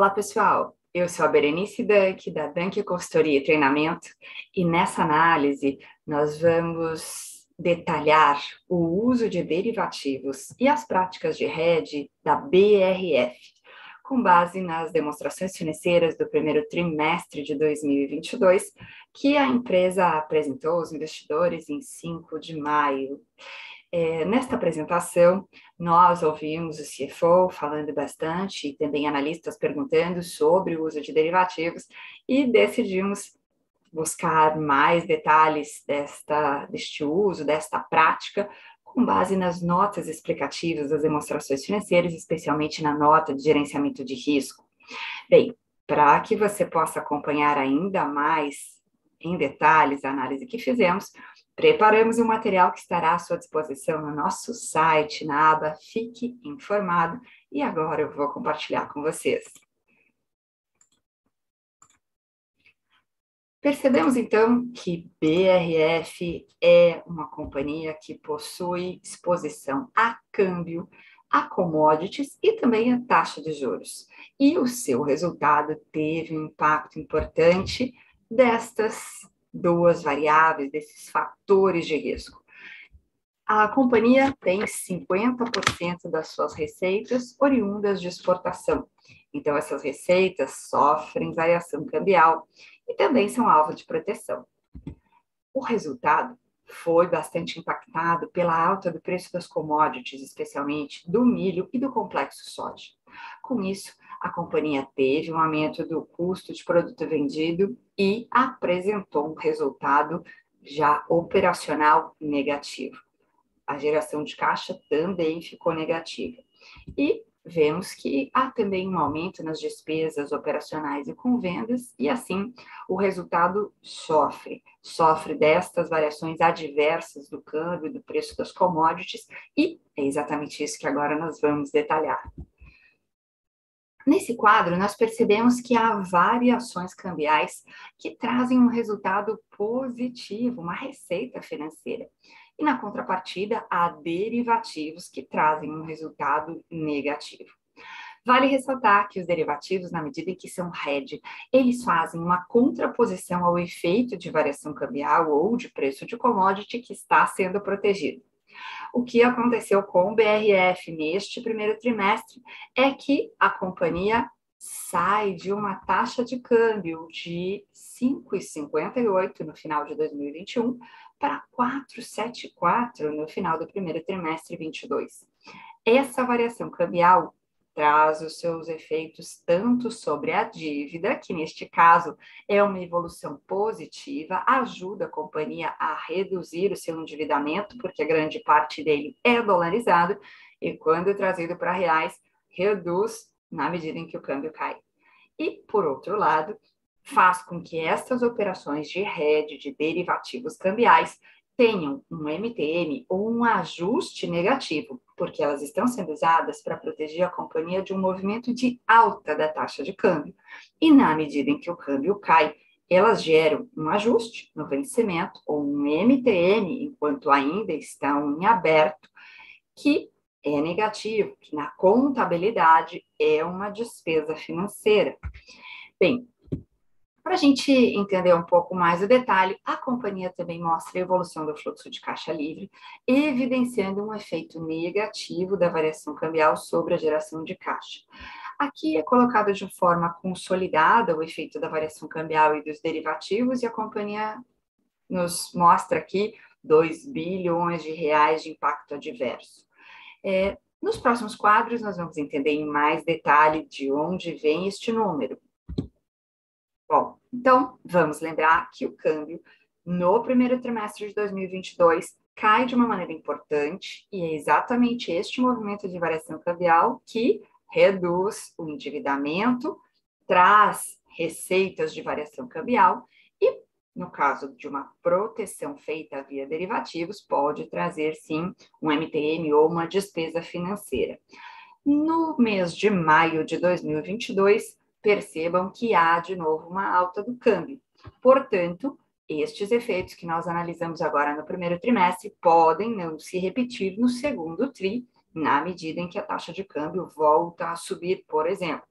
Olá, pessoal. Eu sou a Berenice Dunk, da Dunk Consultoria e Treinamento, e nessa análise nós vamos detalhar o uso de derivativos e as práticas de hedge da BRF, com base nas demonstrações financeiras do primeiro trimestre de 2022, que a empresa apresentou aos investidores em 5 de maio. É, nesta apresentação, nós ouvimos o CFO falando bastante e também analistas perguntando sobre o uso de derivativos e decidimos buscar mais detalhes desta, deste uso, desta prática, com base nas notas explicativas das demonstrações financeiras, especialmente na nota de gerenciamento de risco. Bem, para que você possa acompanhar ainda mais em detalhes a análise que fizemos, Preparamos um material que estará à sua disposição no nosso site, na aba Fique Informado, e agora eu vou compartilhar com vocês. Percebemos então que BRF é uma companhia que possui exposição a câmbio, a commodities e também a taxa de juros. E o seu resultado teve um impacto importante destas duas variáveis, desses fatores de risco. A companhia tem 50% das suas receitas oriundas de exportação. Então, essas receitas sofrem variação cambial e também são alvo de proteção. O resultado foi bastante impactado pela alta do preço das commodities, especialmente do milho e do complexo soja. Com isso, a companhia teve um aumento do custo de produto vendido e apresentou um resultado já operacional negativo. A geração de caixa também ficou negativa. E vemos que há também um aumento nas despesas operacionais e com vendas, e assim o resultado sofre. Sofre destas variações adversas do câmbio, do preço das commodities, e é exatamente isso que agora nós vamos detalhar. Nesse quadro, nós percebemos que há variações cambiais que trazem um resultado positivo, uma receita financeira. E na contrapartida, há derivativos que trazem um resultado negativo. Vale ressaltar que os derivativos, na medida em que são hedge, eles fazem uma contraposição ao efeito de variação cambial ou de preço de commodity que está sendo protegido. O que aconteceu com o BRF neste primeiro trimestre é que a companhia sai de uma taxa de câmbio de 5,58 no final de 2021 para 4,74 no final do primeiro trimestre 22. Essa variação cambial traz os seus efeitos tanto sobre a dívida, que neste caso é uma evolução positiva, ajuda a companhia a reduzir o seu endividamento, porque grande parte dele é dolarizado, e quando trazido para reais, reduz na medida em que o câmbio cai. E, por outro lado, faz com que estas operações de hedge, de derivativos cambiais, tenham um MTM ou um ajuste negativo, porque elas estão sendo usadas para proteger a companhia de um movimento de alta da taxa de câmbio. E na medida em que o câmbio cai, elas geram um ajuste no vencimento ou um MTM, enquanto ainda estão em aberto, que é negativo, que na contabilidade é uma despesa financeira. Bem, para a gente entender um pouco mais o detalhe, a companhia também mostra a evolução do fluxo de caixa livre, evidenciando um efeito negativo da variação cambial sobre a geração de caixa. Aqui é colocado de forma consolidada o efeito da variação cambial e dos derivativos, e a companhia nos mostra aqui 2 bilhões de reais de impacto adverso. É, nos próximos quadros, nós vamos entender em mais detalhe de onde vem este número. Bom, então vamos lembrar que o câmbio no primeiro trimestre de 2022 cai de uma maneira importante e é exatamente este movimento de variação cambial que reduz o endividamento, traz receitas de variação cambial e, no caso de uma proteção feita via derivativos, pode trazer sim um MTM ou uma despesa financeira. No mês de maio de 2022, percebam que há de novo uma alta do câmbio. Portanto, estes efeitos que nós analisamos agora no primeiro trimestre podem não se repetir no segundo TRI, na medida em que a taxa de câmbio volta a subir, por exemplo.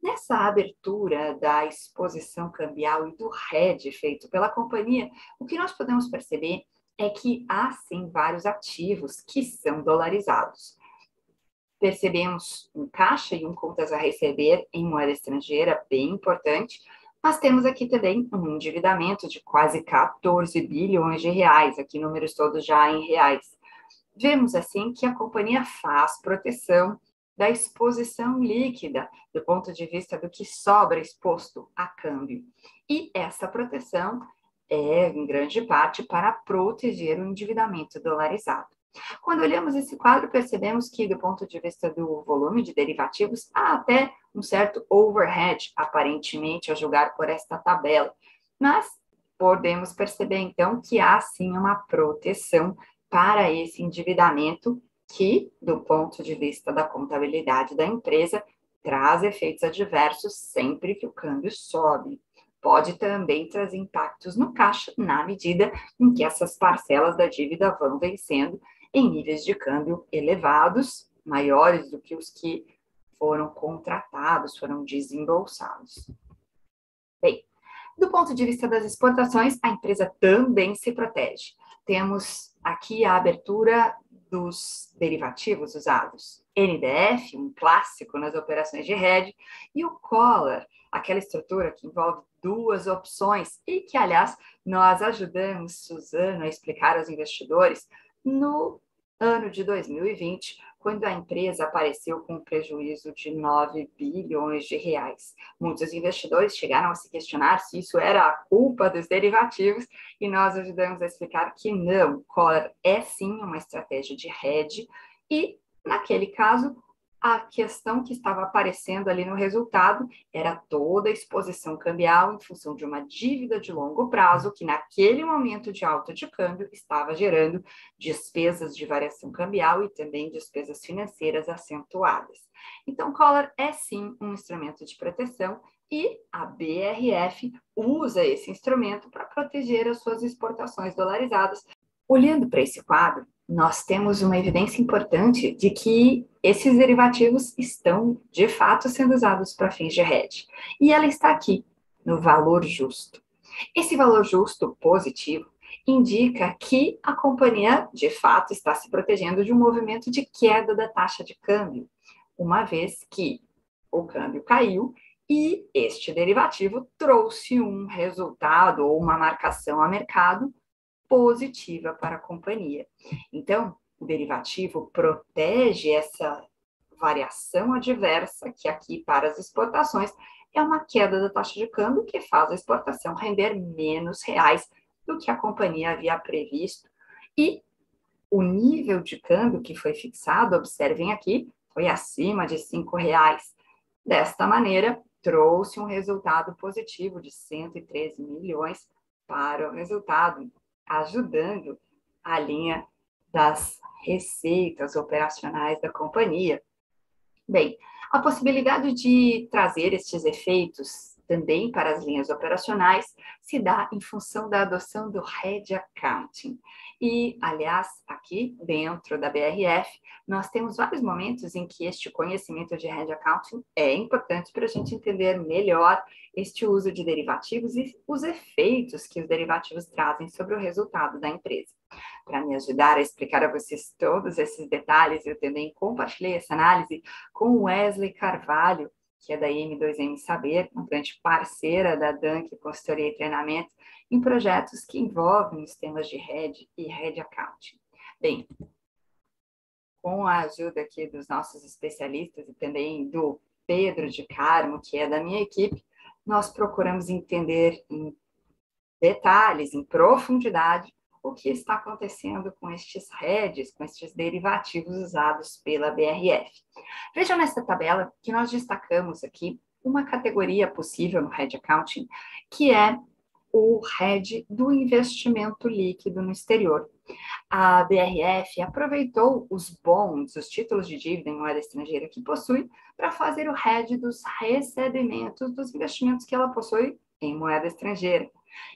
Nessa abertura da exposição cambial e do RED feito pela companhia, o que nós podemos perceber é que há sim vários ativos que são dolarizados. Percebemos um caixa e um contas a receber em moeda estrangeira bem importante, mas temos aqui também um endividamento de quase 14 bilhões de reais, aqui números todos já em reais. Vemos assim que a companhia faz proteção da exposição líquida, do ponto de vista do que sobra exposto a câmbio. E essa proteção é, em grande parte, para proteger o endividamento dolarizado. Quando olhamos esse quadro, percebemos que, do ponto de vista do volume de derivativos, há até um certo overhead, aparentemente, a julgar por esta tabela. Mas podemos perceber, então, que há sim uma proteção para esse endividamento que, do ponto de vista da contabilidade da empresa, traz efeitos adversos sempre que o câmbio sobe. Pode também trazer impactos no caixa, na medida em que essas parcelas da dívida vão vencendo em níveis de câmbio elevados, maiores do que os que foram contratados, foram desembolsados. Bem, do ponto de vista das exportações, a empresa também se protege. Temos aqui a abertura dos derivativos usados. NDF, um clássico nas operações de hedge, e o collar, aquela estrutura que envolve duas opções e que, aliás, nós ajudamos Suzano a explicar aos investidores no ano de 2020, quando a empresa apareceu com um prejuízo de 9 bilhões de reais. Muitos investidores chegaram a se questionar se isso era a culpa dos derivativos e nós ajudamos a explicar que não, collar é sim uma estratégia de hedge e, naquele caso, a questão que estava aparecendo ali no resultado era toda a exposição cambial em função de uma dívida de longo prazo que, naquele momento de alta de câmbio, estava gerando despesas de variação cambial e também despesas financeiras acentuadas. Então, collar é sim um instrumento de proteção e a BRF usa esse instrumento para proteger as suas exportações dolarizadas. Olhando para esse quadro, nós temos uma evidência importante de que esses derivativos estão, de fato, sendo usados para fins de hedge. E ela está aqui, no valor justo. Esse valor justo positivo indica que a companhia, de fato, está se protegendo de um movimento de queda da taxa de câmbio, uma vez que o câmbio caiu e este derivativo trouxe um resultado ou uma marcação a mercado positiva para a companhia. Então, o derivativo protege essa variação adversa, que aqui para as exportações é uma queda da taxa de câmbio que faz a exportação render menos reais do que a companhia havia previsto. E o nível de câmbio que foi fixado, observem aqui, foi acima de R$ reais. Desta maneira, trouxe um resultado positivo de 113 milhões para o resultado ajudando a linha das receitas operacionais da companhia. Bem, a possibilidade de trazer estes efeitos também para as linhas operacionais se dá em função da adoção do Head Accounting. E, aliás, aqui dentro da BRF, nós temos vários momentos em que este conhecimento de Head Accounting é importante para a gente entender melhor este uso de derivativos e os efeitos que os derivativos trazem sobre o resultado da empresa. Para me ajudar a explicar a vocês todos esses detalhes, eu também compartilhei essa análise com Wesley Carvalho, que é da M2M Saber, uma grande parceira da Dunk Consultoria e Treinamento, em projetos que envolvem os temas de Red e Red Accounting. Bem, com a ajuda aqui dos nossos especialistas e também do Pedro de Carmo, que é da minha equipe, nós procuramos entender em detalhes, em profundidade, o que está acontecendo com estes REDs, com estes derivativos usados pela BRF. Vejam nesta tabela que nós destacamos aqui uma categoria possível no RED Accounting, que é o RED do investimento líquido no exterior. A BRF aproveitou os bonds, os títulos de dívida em moeda estrangeira que possui, para fazer o RED dos recebimentos dos investimentos que ela possui em moeda estrangeira.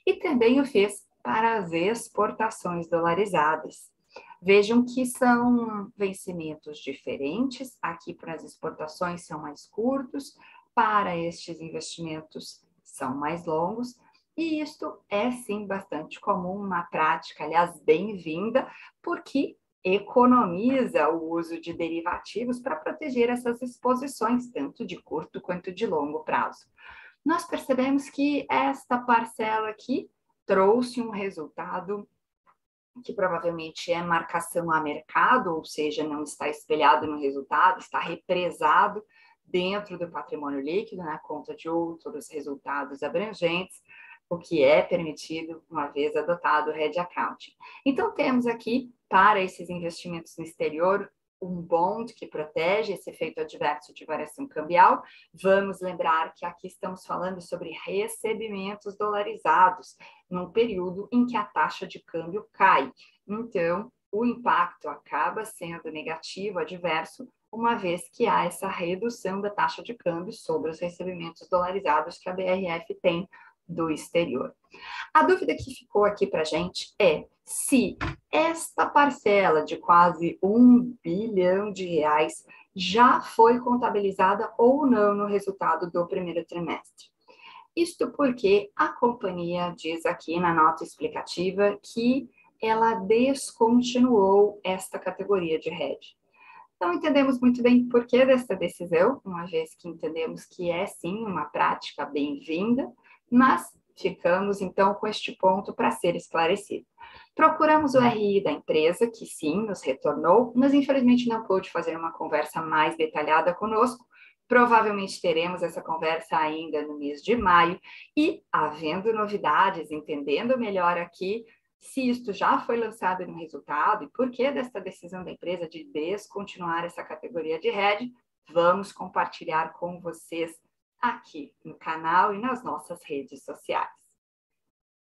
E também o fez para as exportações dolarizadas. Vejam que são vencimentos diferentes. Aqui para as exportações são mais curtos, para estes investimentos são mais longos, e isto é sim bastante comum, uma prática, aliás, bem-vinda, porque economiza o uso de derivativos para proteger essas exposições, tanto de curto quanto de longo prazo. Nós percebemos que esta parcela aqui trouxe um resultado que provavelmente é marcação a mercado, ou seja, não está espelhado no resultado, está represado dentro do patrimônio líquido, na conta de outros resultados abrangentes, o que é permitido uma vez adotado o Red Accounting. Então, temos aqui, para esses investimentos no exterior, um bond que protege esse efeito adverso de variação cambial. Vamos lembrar que aqui estamos falando sobre recebimentos dolarizados, num período em que a taxa de câmbio cai. Então, o impacto acaba sendo negativo, adverso, uma vez que há essa redução da taxa de câmbio sobre os recebimentos dolarizados que a BRF tem do exterior. A dúvida que ficou aqui para a gente é se esta parcela de quase um bilhão de reais já foi contabilizada ou não no resultado do primeiro trimestre. Isto porque a companhia diz aqui na nota explicativa que ela descontinuou esta categoria de hedge. Não entendemos muito bem por que dessa decisão, uma vez que entendemos que é sim uma prática bem-vinda, mas ficamos então com este ponto para ser esclarecido. Procuramos o RI da empresa, que sim, nos retornou, mas infelizmente não pôde fazer uma conversa mais detalhada conosco. Provavelmente teremos essa conversa ainda no mês de maio e, havendo novidades, entendendo melhor aqui se isto já foi lançado no resultado e por que dessa decisão da empresa de descontinuar essa categoria de rede, vamos compartilhar com vocês aqui no canal e nas nossas redes sociais.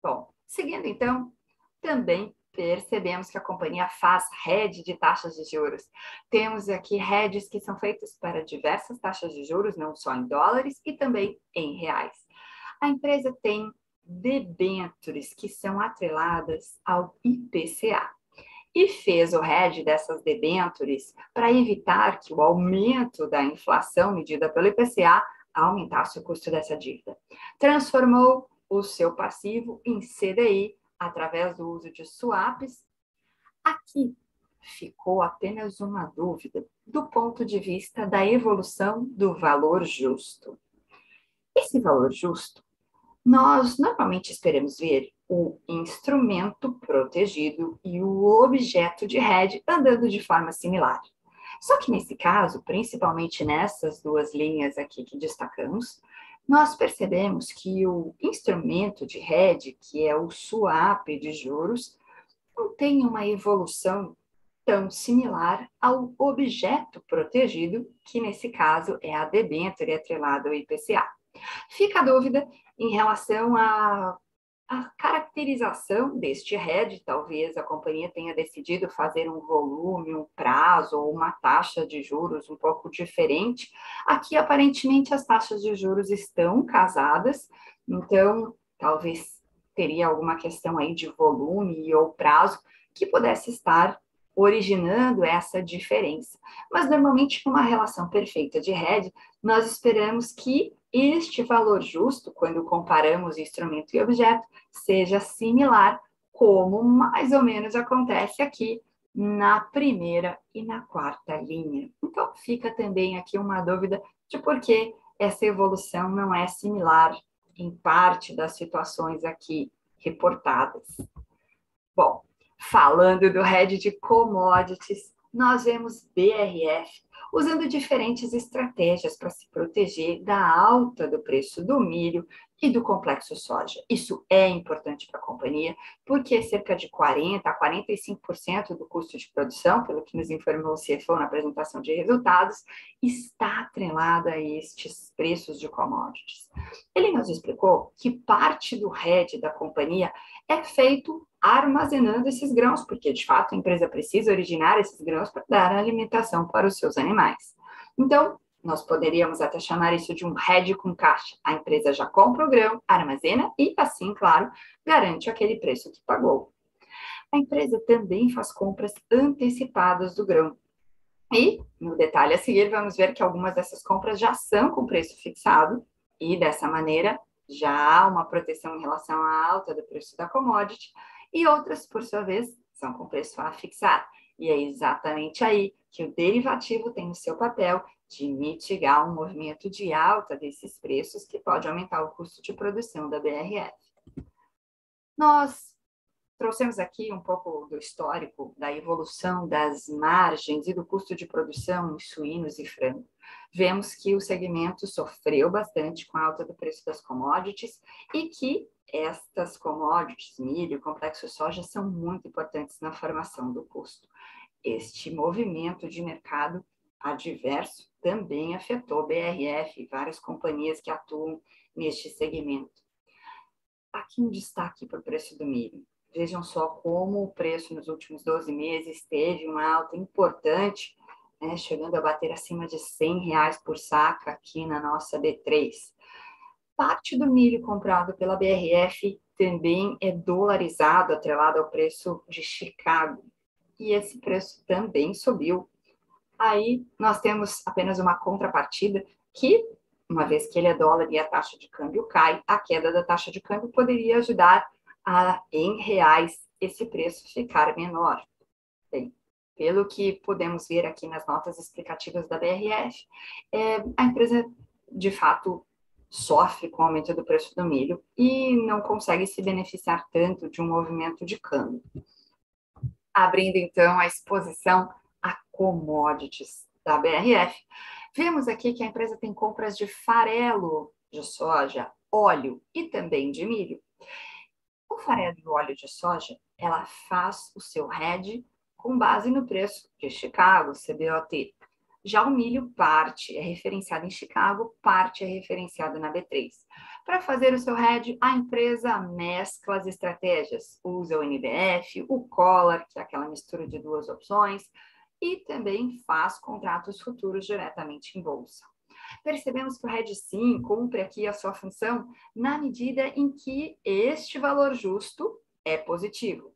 Bom, seguindo então, também percebemos que a companhia faz hedge de taxas de juros. Temos aqui hedges que são feitos para diversas taxas de juros, não só em dólares e também em reais. A empresa tem debêntures que são atreladas ao IPCA e fez o hedge dessas debêntures para evitar que o aumento da inflação medida pelo IPCA aumentasse o custo dessa dívida. Transformou o seu passivo em CDI através do uso de swaps. Aqui ficou apenas uma dúvida do ponto de vista da evolução do valor justo. Esse valor justo, nós normalmente esperamos ver o instrumento protegido e o objeto de hedge andando de forma similar. Só que nesse caso, principalmente nessas duas linhas aqui que destacamos, nós percebemos que o instrumento de hedge, que é o swap de juros, não tem uma evolução tão similar ao objeto protegido, que nesse caso é a debênture atrelada ao IPCA. Fica a dúvida em relação a a caracterização deste RED, talvez a companhia tenha decidido fazer um volume, um prazo ou uma taxa de juros um pouco diferente. Aqui, aparentemente, as taxas de juros estão casadas, então talvez teria alguma questão aí de volume ou prazo que pudesse estar originando essa diferença. Mas normalmente, numa relação perfeita de RED, nós esperamos que este valor justo, quando comparamos instrumento e objeto, seja similar, como mais ou menos acontece aqui na primeira e na quarta linha. Então, fica também aqui uma dúvida de por que essa evolução não é similar em parte das situações aqui reportadas. Bom, falando do head de commodities, nós vemos BRF usando diferentes estratégias para se proteger da alta do preço do milho e do complexo soja. Isso é importante para a companhia, porque cerca de 40% a 45% do custo de produção, pelo que nos informou o CFO na apresentação de resultados, está atrelada a estes preços de commodities. Ele nos explicou que parte do RED da companhia é feito armazenando esses grãos, porque de fato a empresa precisa originar esses grãos para dar alimentação para os seus animais. Então, nós poderíamos até chamar isso de um head com caixa. A empresa já compra o grão, armazena e, assim, claro, garante aquele preço que pagou. A empresa também faz compras antecipadas do grão. E, no detalhe a seguir, vamos ver que algumas dessas compras já são com preço fixado e, dessa maneira, já há uma proteção em relação à alta do preço da commodity, e outras, por sua vez, são com preço a fixar. E é exatamente aí que o derivativo tem o seu papel de mitigar um movimento de alta desses preços que pode aumentar o custo de produção da BRF. Nós trouxemos aqui um pouco do histórico da evolução das margens e do custo de produção em suínos e frango. Vemos que o segmento sofreu bastante com a alta do preço das commodities e que estas commodities, milho, complexo soja, são muito importantes na formação do custo. Este movimento de mercado adverso também afetou BRF e várias companhias que atuam neste segmento. Aqui um destaque para o preço do milho. Vejam só como o preço nos últimos 12 meses teve uma alta importante, né, chegando a bater acima de 100 reais por saca aqui na nossa B3. Parte do milho comprado pela BRF também é dolarizado, atrelado ao preço de Chicago, e esse preço também subiu. Aí nós temos apenas uma contrapartida que, uma vez que ele é dólar e a taxa de câmbio cai, a queda da taxa de câmbio poderia ajudar a, em reais, esse preço ficar menor. Bem, pelo que podemos ver aqui nas notas explicativas da BRF, é, a empresa, de fato, sofre com o aumento do preço do milho e não consegue se beneficiar tanto de um movimento de câmbio abrindo então a exposição a commodities da BRF. Vemos aqui que a empresa tem compras de farelo de soja, óleo e também de milho. O farelo e o óleo de soja, ela faz o seu hedge com base no preço de Chicago, CBOT. Já o milho, parte é referenciado em Chicago, parte é referenciado na B3. Para fazer o seu hedge, a empresa mescla as estratégias, usa o NBF, o collar, que é aquela mistura de duas opções, e também faz contratos futuros diretamente em bolsa. Percebemos que o hedge sim cumpre aqui a sua função na medida em que este valor justo é positivo.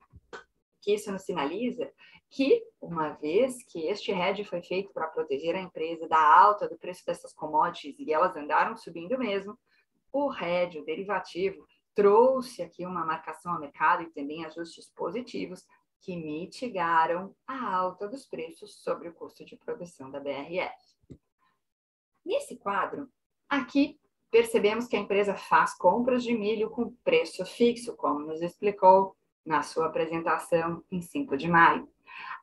Que isso nos sinaliza que, uma vez que este hedge foi feito para proteger a empresa da alta do preço dessas commodities e elas andaram subindo mesmo, o hedge, o derivativo, trouxe aqui uma marcação ao mercado e também ajustes positivos que mitigaram a alta dos preços sobre o custo de produção da BRF. Nesse quadro, aqui percebemos que a empresa faz compras de milho com preço fixo, como nos explicou na sua apresentação em 5 de maio.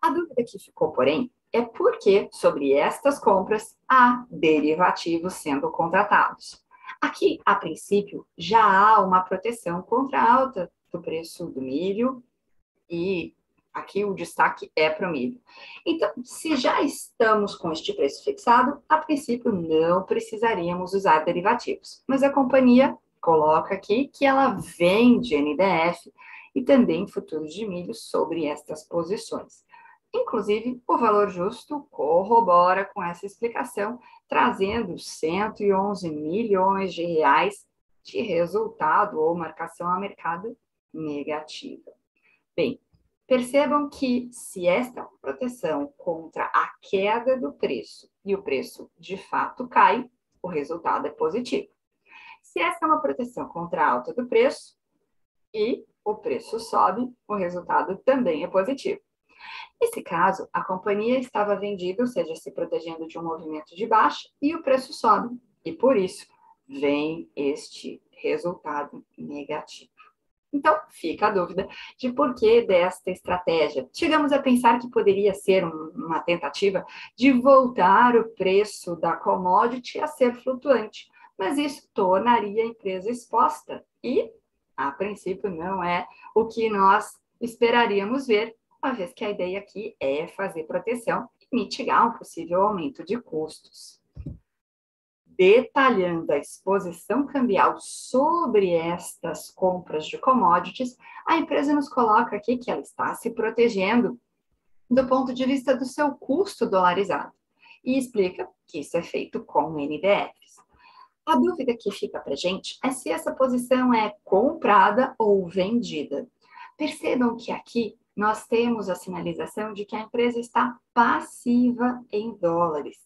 A dúvida que ficou, porém, é por que sobre estas compras há derivativos sendo contratados. Aqui, a princípio, já há uma proteção contra a alta do preço do milho e aqui o destaque é para o milho. Então, se já estamos com este preço fixado, a princípio não precisaríamos usar derivativos. Mas a companhia coloca aqui que ela vende NDF e também futuros de milho sobre estas posições. Inclusive, o valor justo corrobora com essa explicação, trazendo 111 milhões de reais de resultado ou marcação a mercado negativa. Bem, percebam que se esta é proteção contra a queda do preço e o preço de fato cai, o resultado é positivo. Se esta é uma proteção contra a alta do preço e o preço sobe, o resultado também é positivo. Nesse caso, a companhia estava vendida, ou seja, se protegendo de um movimento de baixa, e o preço sobe. E por isso vem este resultado negativo. Então, fica a dúvida de por que desta estratégia. Chegamos a pensar que poderia ser uma tentativa de voltar o preço da commodity a ser flutuante, mas isso tornaria a empresa exposta e, a princípio, não é o que nós esperaríamos ver uma vez que a ideia aqui é fazer proteção e mitigar um possível aumento de custos. Detalhando a exposição cambial sobre estas compras de commodities, a empresa nos coloca aqui que ela está se protegendo do ponto de vista do seu custo dolarizado e explica que isso é feito com NDFs. A dúvida que fica para gente é se essa posição é comprada ou vendida. Percebam que aqui nós temos a sinalização de que a empresa está passiva em dólares.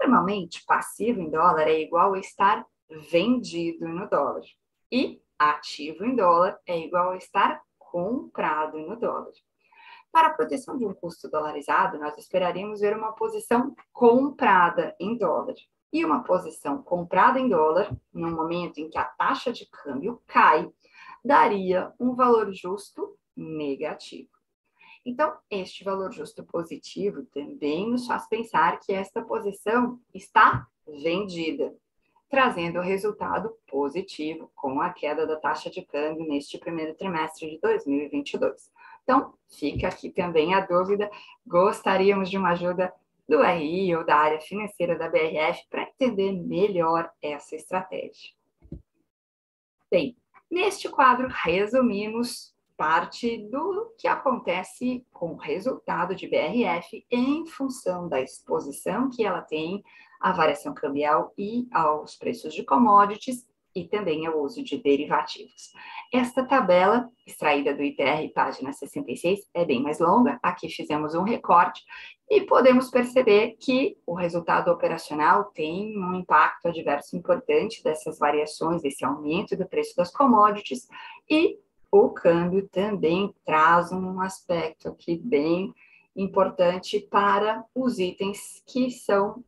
Normalmente, passivo em dólar é igual a estar vendido no dólar. E ativo em dólar é igual a estar comprado no dólar. Para a proteção de um custo dolarizado, nós esperaríamos ver uma posição comprada em dólar. E uma posição comprada em dólar, no momento em que a taxa de câmbio cai, daria um valor justo negativo. Então, este valor justo positivo também nos faz pensar que esta posição está vendida, trazendo o resultado positivo com a queda da taxa de câmbio neste primeiro trimestre de 2022. Então, fica aqui também a dúvida: gostaríamos de uma ajuda do RI ou da área financeira da BRF para entender melhor essa estratégia. Bem, neste quadro resumimos parte do que acontece com o resultado de BRF em função da exposição que ela tem à variação cambial e aos preços de commodities e também ao uso de derivativos. Esta tabela, extraída do ITR, página 66, é bem mais longa. Aqui fizemos um recorte e podemos perceber que o resultado operacional tem um impacto adverso importante dessas variações, desse aumento do preço das commodities e o câmbio também traz um aspecto aqui bem importante para os itens que são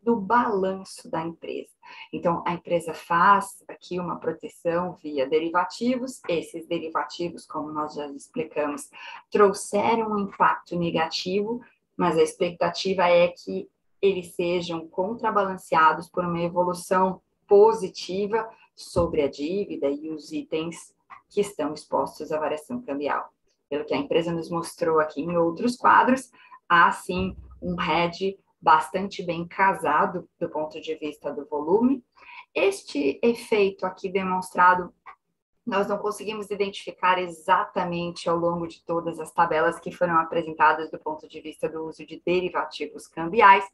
do balanço da empresa. Então, a empresa faz aqui uma proteção via derivativos, esses derivativos, como nós já explicamos, trouxeram um impacto negativo, mas a expectativa é que eles sejam contrabalanceados por uma evolução positiva sobre a dívida e os itens que estão expostos à variação cambial. Pelo que a empresa nos mostrou aqui em outros quadros, há sim um hedge bastante bem casado do ponto de vista do volume. Este efeito aqui demonstrado, nós não conseguimos identificar exatamente ao longo de todas as tabelas que foram apresentadas do ponto de vista do uso de derivativos cambiais,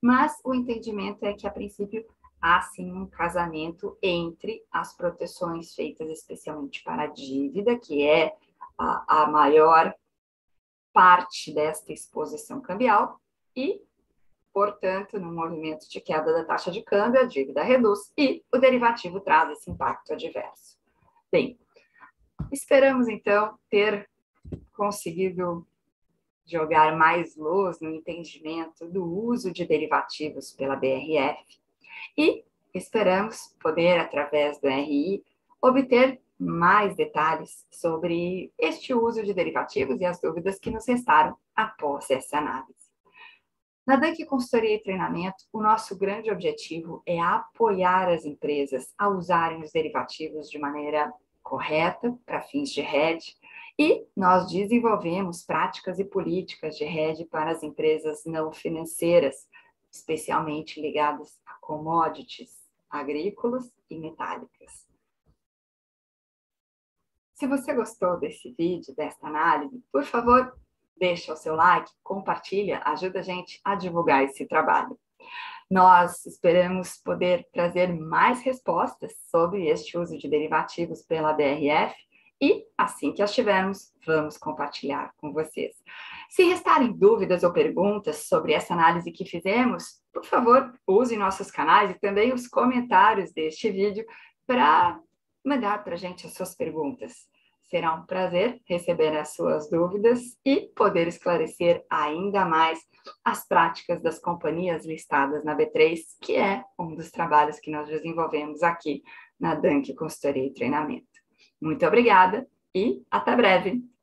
mas o entendimento é que, a princípio, há sim um casamento entre as proteções feitas especialmente para a dívida, que é a, a maior parte desta exposição cambial, e, portanto, no movimento de queda da taxa de câmbio, a dívida reduz e o derivativo traz esse impacto adverso. Bem, esperamos então ter conseguido jogar mais luz no entendimento do uso de derivativos pela BRF e esperamos poder, através do RI, obter mais detalhes sobre este uso de derivativos e as dúvidas que nos restaram após essa análise. Na Dunk Consultoria e Treinamento, o nosso grande objetivo é apoiar as empresas a usarem os derivativos de maneira correta para fins de hedge e nós desenvolvemos práticas e políticas de hedge para as empresas não financeiras, especialmente ligadas a commodities agrícolas e metálicas. Se você gostou desse vídeo, desta análise, por favor, deixa o seu like, compartilha, ajuda a gente a divulgar esse trabalho. Nós esperamos poder trazer mais respostas sobre este uso de derivativos pela BRF e, assim que as tivermos, vamos compartilhar com vocês. Se restarem dúvidas ou perguntas sobre essa análise que fizemos, por favor, use nossos canais e também os comentários deste vídeo para mandar para a gente as suas perguntas. Será um prazer receber as suas dúvidas e poder esclarecer ainda mais as práticas das companhias listadas na B3, que é um dos trabalhos que nós desenvolvemos aqui na Dunk Consultoria e Treinamento. Muito obrigada e até breve!